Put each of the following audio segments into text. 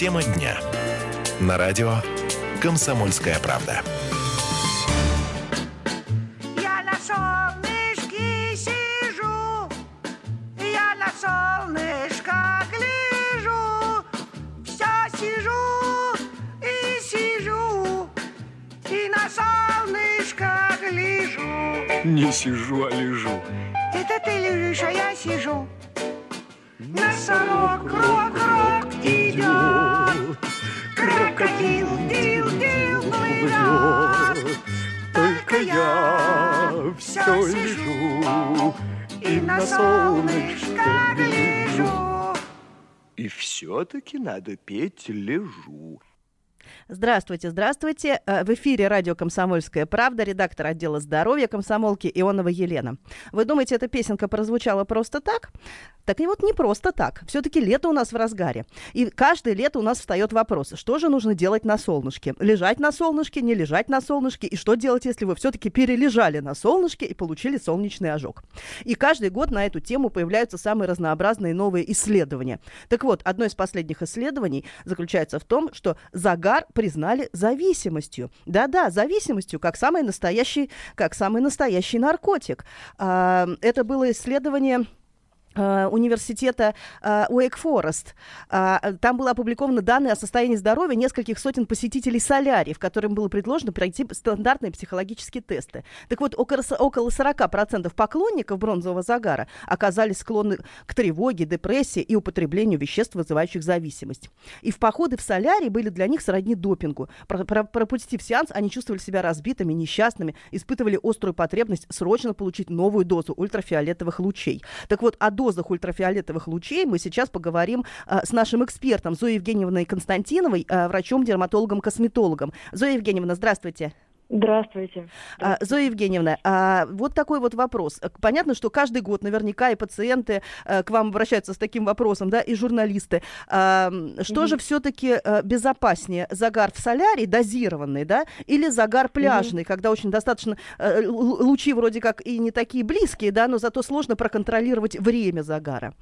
Тема дня. На радио «Комсомольская правда». Я на солнышке сижу, я на солнышко гляжу, все сижу и сижу, и на солнышко гляжу. Не сижу, а лежу. Это ты лежишь, а я сижу. Носорог, крок-крок идет, крокодил, дил-дил плывет. Только я все лежу и на солнышко гляжу. И все-таки надо петь лежу. Здравствуйте, здравствуйте. Э, В эфире радио «Комсомольская правда», редактор отдела здоровья комсомолки Ионова Елена. Вы думаете, эта песенка прозвучала просто так? Так и вот не просто так. Все-таки лето у нас в разгаре. И каждое лето у нас встает вопрос, что же нужно делать на солнышке? Лежать на солнышке, не лежать на солнышке? И что делать, если вы все-таки перележали на солнышке и получили солнечный ожог? И каждый год на эту тему появляются самые разнообразные новые исследования. Так вот, одно из последних исследований заключается в том, что загар признали зависимостью. Да-да, зависимостью, как самый настоящий, как самый настоящий наркотик. А, это было исследование университета э, Уэйк Форест. А, Там были опубликованы данные о состоянии здоровья нескольких сотен посетителей солярий, в которым было предложено пройти стандартные психологические тесты. Так вот, около, с- около 40% поклонников бронзового загара оказались склонны к тревоге, депрессии и употреблению веществ, вызывающих зависимость. И в походы в солярий были для них сродни допингу. Про- про- Пропустив сеанс, они чувствовали себя разбитыми, несчастными, испытывали острую потребность срочно получить новую дозу ультрафиолетовых лучей. Так вот, о дозах ультрафиолетовых лучей мы сейчас поговорим а, с нашим экспертом Зоей Евгеньевной Константиновой, а, врачом-дерматологом-косметологом. Зоя Евгеньевна, здравствуйте. Здравствуйте. А, Зоя Евгеньевна, а, вот такой вот вопрос. Э, Понятно, что каждый год наверняка и пациенты э, к вам обращаются с таким вопросом, да, и журналисты. А, что Мгм. же все-таки безопаснее, загар в солярий дозированный, да, или загар пляжный, когда очень достаточно э, лучи вроде как и не такие близкие, да, но зато сложно проконтролировать время загара.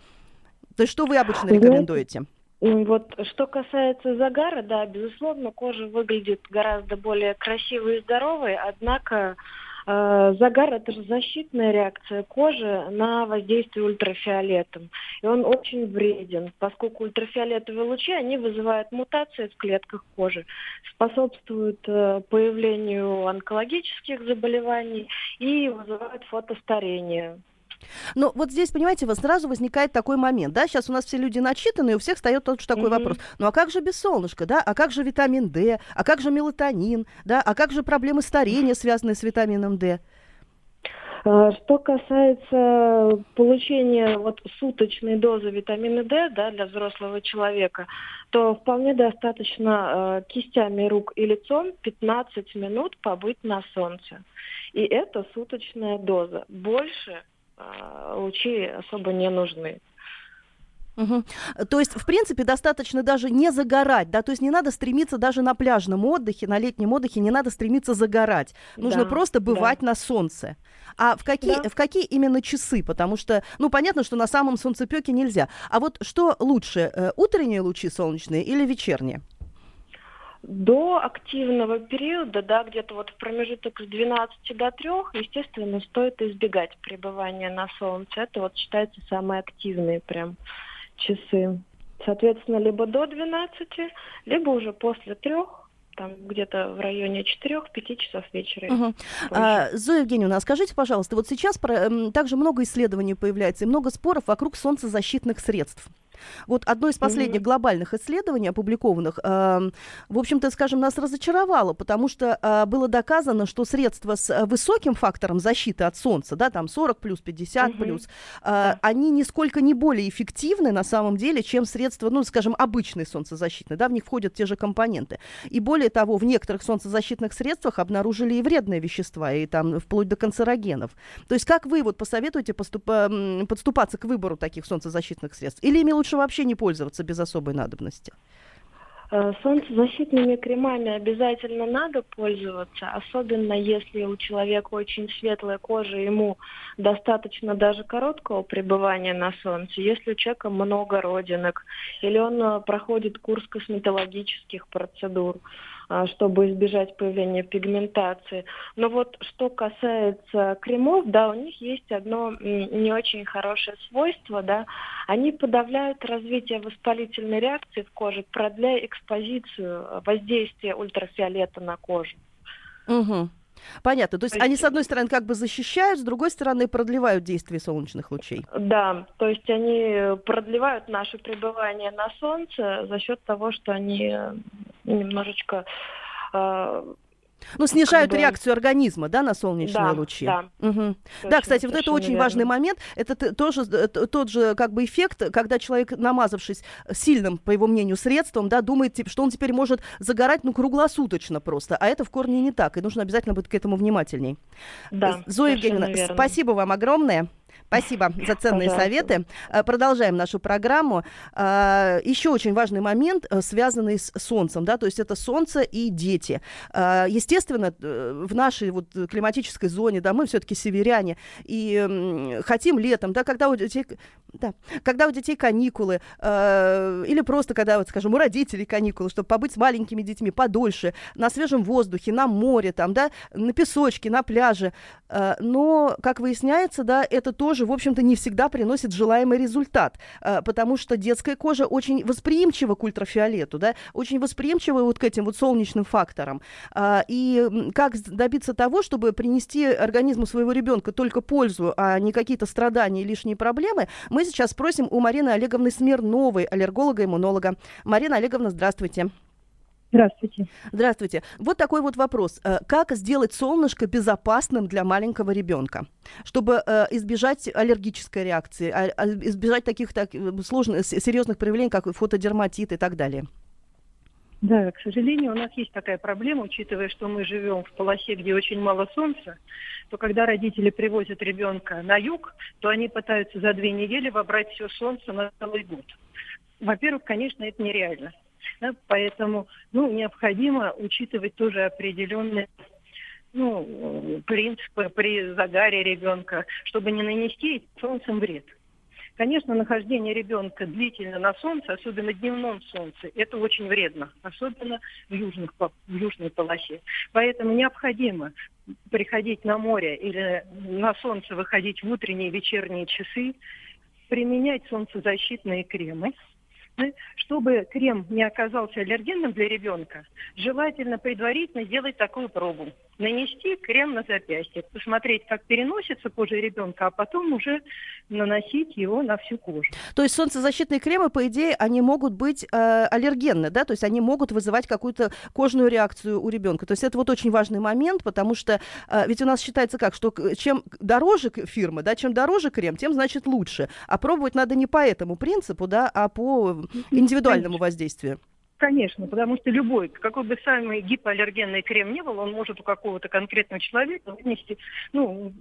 То есть что вы обычно Знаете, рекомендуете? М, Вот что касается загара, да, безусловно, кожа выглядит гораздо более красивой и здоровой, однако э, загар это же защитная реакция кожи на воздействие ультрафиолетом. И он очень вреден, поскольку ультрафиолетовые лучи, они вызывают мутации в клетках кожи, способствуют э, появлению онкологических заболеваний и вызывают фотостарение. Ну, вот здесь, понимаете, вот сразу возникает такой момент, да, сейчас у нас все люди начитаны, и у всех встает тот же такой Мгм. вопрос. Ну, а как же без солнышка, да, а как же витамин D, а как же мелатонин, да, а как же проблемы старения, связанные с витамином D? А, Что касается получения вот суточной дозы витамина D да, для взрослого человека, то вполне достаточно э, кистями рук и лицом 15 минут побыть на солнце. И это суточная доза. Больше лучи особо не нужны. Мгм. То есть, в принципе, достаточно даже не загорать, да, то есть не надо стремиться даже на пляжном отдыхе, на летнем отдыхе, не надо стремиться загорать. Нужно Да, просто да. бывать на солнце. А в какие, Да. в какие именно часы? Потому что, ну, понятно, что на самом солнцепеке нельзя. А вот что лучше, э, утренние лучи солнечные или вечерние? До активного периода, да, где-то вот в промежуток с 12 до 3, естественно, стоит избегать пребывания на солнце. Это вот считается самые активные прям часы. Соответственно, либо до 12, либо уже после 3, там где-то в районе 4-5 часов вечера. Мгм. А, Зоя Евгеньевна, а скажите, пожалуйста, вот сейчас про- также много исследований появляется и много споров вокруг солнцезащитных средств. Вот одно из последних Мгм. глобальных исследований, опубликованных, эм, в общем-то, скажем, нас разочаровало, потому что э, было доказано, что средства с э, высоким фактором защиты от солнца, да, там 40 плюс, 50 Мгм. плюс, э, они нисколько не более эффективны на самом деле, чем средства, ну, скажем, обычные солнцезащитные, да, в них входят те же компоненты. И более того, в некоторых солнцезащитных средствах обнаружили и вредные вещества, и там вплоть до канцерогенов. То есть как вы вот посоветуете поступа- м, подступаться к выбору таких солнцезащитных средств? Или ими лучше вообще не пользоваться без особой надобности? Э, солнцезащитными кремами обязательно надо пользоваться, особенно если у человека очень светлая кожа, ему достаточно даже короткого пребывания на солнце. Если у человека много родинок или он э, проходит курс косметологических процедур, чтобы избежать появления пигментации. Но вот что касается кремов, да, у них есть одно не очень хорошее свойство, да, они подавляют развитие воспалительной реакции в коже, продляя экспозицию воздействия ультрафиолета на кожу. Угу. Понятно. То есть они, с одной стороны, как бы защищают, с другой стороны, продлевают действие солнечных лучей. Да, то есть они продлевают наше пребывание на солнце за счет того, что они немножечко э, ну, снижают как бы... реакцию организма, да, на солнечные да, лучи. Да, угу. да кстати, вот это очень верно. важный момент. Это тоже тот же как бы эффект, когда человек, намазавшись сильным, по его мнению, средством, да, думает, что он теперь может загорать, ну, круглосуточно просто. А это в корне не так, и нужно обязательно быть к этому внимательней. Да, Зоя Евгеньевна, спасибо вам огромное. Спасибо за ценные Пожалуйста. советы. Э, продолжаем нашу программу. Э, еще очень важный момент, э, связанный с солнцем, да, то есть это солнце и дети. Естественно, в нашей вот климатической зоне, да, мы все-таки северяне и хотим летом, да, когда у детей, да, когда у детей каникулы или просто когда, вот, скажем, у родителей каникулы, чтобы побыть с маленькими детьми подольше, на свежем воздухе, на море, там, да, на песочке, на пляже. Но, как выясняется, да, это тоже, в общем-то, не всегда приносит желаемый результат, э, потому что детская кожа очень восприимчива к ультрафиолету, да, очень восприимчива вот к этим вот солнечным факторам. А, и как добиться того, чтобы принести организму своего ребенка только пользу, а не какие-то страдания и лишние проблемы, мы сейчас спросим у Марины Олеговны Смирновой, аллерголога-иммунолога. Марина Олеговна, здравствуйте. Здравствуйте. Здравствуйте. Вот такой вот вопрос. Э, как сделать солнышко безопасным для маленького ребенка, чтобы э, избежать аллергической реакции, а, а, избежать таких так, э, сложных, серьезных проявлений, как фотодерматит и так далее? Да, к сожалению, у нас есть такая проблема, учитывая, что мы живем в полосе, где очень мало солнца, то когда родители привозят ребенка на юг, то они пытаются за две недели вобрать все солнце на целый год. Во-первых, конечно, это нереально. Да, поэтому ну, необходимо учитывать тоже определенные ну, принципы при загаре ребенка, чтобы не нанести солнцем вред. Конечно, нахождение ребенка длительно на солнце, особенно дневном солнце, это очень вредно, особенно в, южных, в южной полосе. Поэтому необходимо приходить на море или на солнце выходить в утренние и вечерние часы, применять солнцезащитные кремы, чтобы крем не оказался аллергенным для ребенка, желательно предварительно сделать такую пробу нанести крем на запястье, посмотреть, как переносится кожа ребенка, а потом уже наносить его на всю кожу. То есть солнцезащитные кремы, по идее, они могут быть э, аллергенны, да, то есть они могут вызывать какую-то кожную реакцию у ребенка. То есть это вот очень важный момент, потому что э, ведь у нас считается как, что чем дороже фирма, да, чем дороже крем, тем значит лучше. А пробовать надо не по этому принципу, да, а по индивидуальному воздействию. Конечно, потому что любой, какой бы самый гипоаллергенный крем не был, он может у какого-то конкретного человека вынести, ну,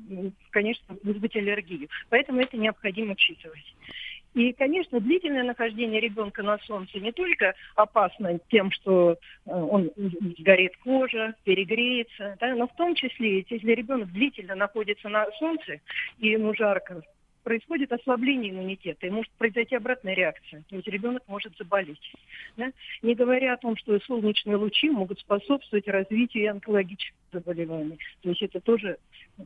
конечно, вызвать аллергию. Поэтому это необходимо учитывать. И, конечно, длительное нахождение ребенка на солнце не только опасно тем, что э, он сгорит кожа, перегреется, да, но в том числе, если ребенок длительно находится на солнце и ему жарко, происходит ослабление иммунитета, и может произойти обратная реакция. То есть ребенок может заболеть. Да? Не говоря о том, что солнечные лучи могут способствовать развитию онкологических заболеваний. То есть это тоже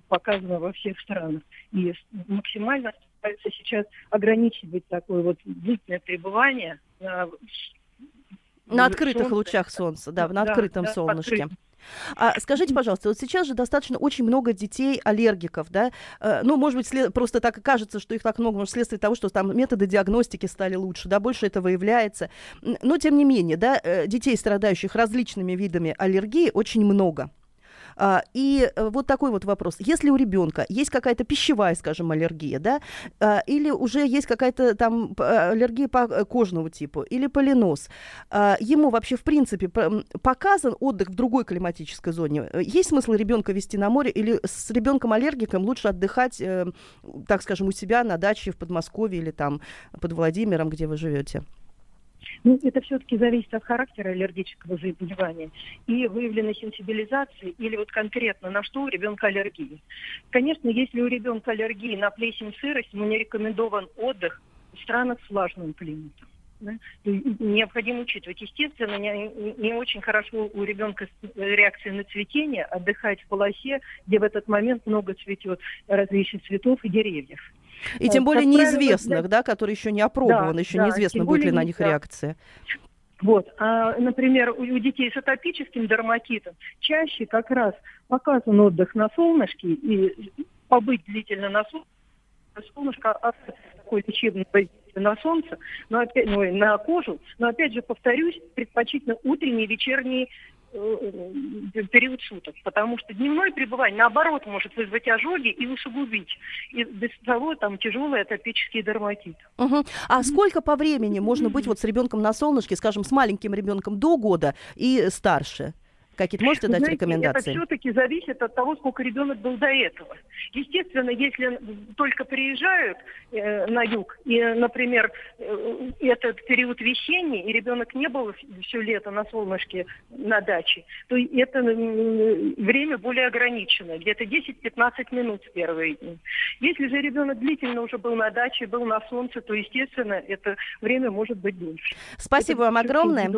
показано во всех странах. И максимально стараются сейчас ограничивать такое вот длительное пребывание на, на открытых солнце. лучах солнца, да, на да, открытом да, солнышке. Открытым. А скажите, пожалуйста, вот сейчас же достаточно очень много детей аллергиков, да? Э, ну, может быть, след... просто так кажется, что их так много, может, вследствие того, что там методы диагностики стали лучше, да, больше это выявляется. Но, тем не менее, да, э, детей, страдающих различными видами аллергии, очень много. А, и э, вот такой вот вопрос. Если у ребенка есть какая-то пищевая, скажем, аллергия, да, а, или уже есть какая-то там аллергия по э, кожному типу, или полинос, а, ему вообще, в принципе, показан отдых в другой климатической зоне? Есть смысл ребенка вести на море или с ребенком-аллергиком лучше отдыхать, э, так скажем, у себя на даче в Подмосковье или там под Владимиром, где вы живете? Ну, это все-таки зависит от характера аллергического заболевания и выявленной сенсибилизации или вот конкретно на что у ребенка аллергии. Конечно, если у ребенка аллергии на плесень, сырость, ему не рекомендован отдых в странах с влажным климатом. Да? Необходимо учитывать. Естественно, не, не очень хорошо у ребенка реакция на цветение отдыхать в полосе, где в этот момент много цветет различных цветов и деревьев. И тем более неизвестных, да, которые еще не опробованы, да, еще да, неизвестно, будет ли на них да. реакция. Вот, а, например, у, у детей с атопическим дерматитом чаще как раз показан отдых на солнышке и побыть длительно на солнышке, а такой лечебный на солнце, но опять, ну, на кожу, но опять же повторюсь, предпочтительно утренний, вечерний Э, период суток, потому что дневное пребывание, наоборот, может вызвать ожоги и усугубить и без того там тяжелый атопический дерматит. Угу. А сколько по времени можно быть вот с ребенком на солнышке, скажем, с маленьким ребенком до года и старше? Какие-то можете дать Знаете, рекомендации? Это все-таки зависит от того, сколько ребенок был до этого. Естественно, если только приезжают э, на юг, и, например, э, этот период весенний, и ребенок не был все лето на солнышке на даче, то это время более ограничено, где-то 10-15 минут в первые дни. Если же ребенок длительно уже был на даче, был на солнце, то, естественно, это время может быть дольше. Спасибо это вам огромное.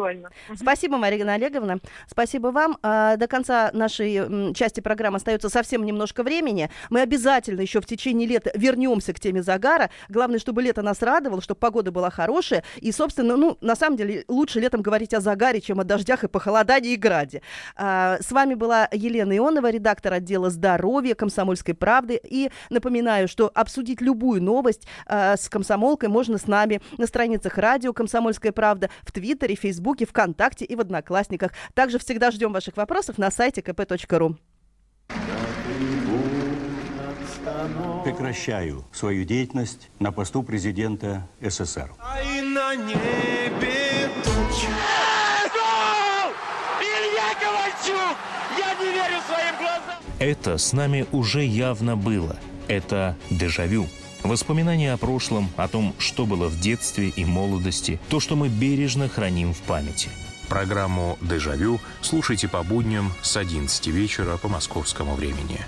Спасибо, Марина Олеговна. Спасибо вам А, до конца нашей части программы остается совсем немножко времени. Мы обязательно еще в течение лета вернемся к теме загара. Главное, чтобы лето нас радовало, чтобы погода была хорошая. И, собственно, ну, на самом деле, лучше летом говорить о загаре, чем о дождях и похолодании и граде. А, с вами была Елена Ионова, редактор отдела здоровья «Комсомольской правды». И напоминаю, что обсудить любую новость а, с комсомолкой можно с нами на страницах радио «Комсомольская правда», в Твиттере, Фейсбуке, ВКонтакте и в Одноклассниках. Также всегда ждем ваших вопросов на сайте kp.ru. Прекращаю свою деятельность на посту президента СССР. А на небе тучи. Илья Ковальчук! Я не верю своим глазам! Это с нами уже явно было. Это дежавю. Воспоминания о прошлом, о том, что было в детстве и молодости, то, что мы бережно храним в памяти – Программу «Дежавю» слушайте по будням с 11 вечера по московскому времени.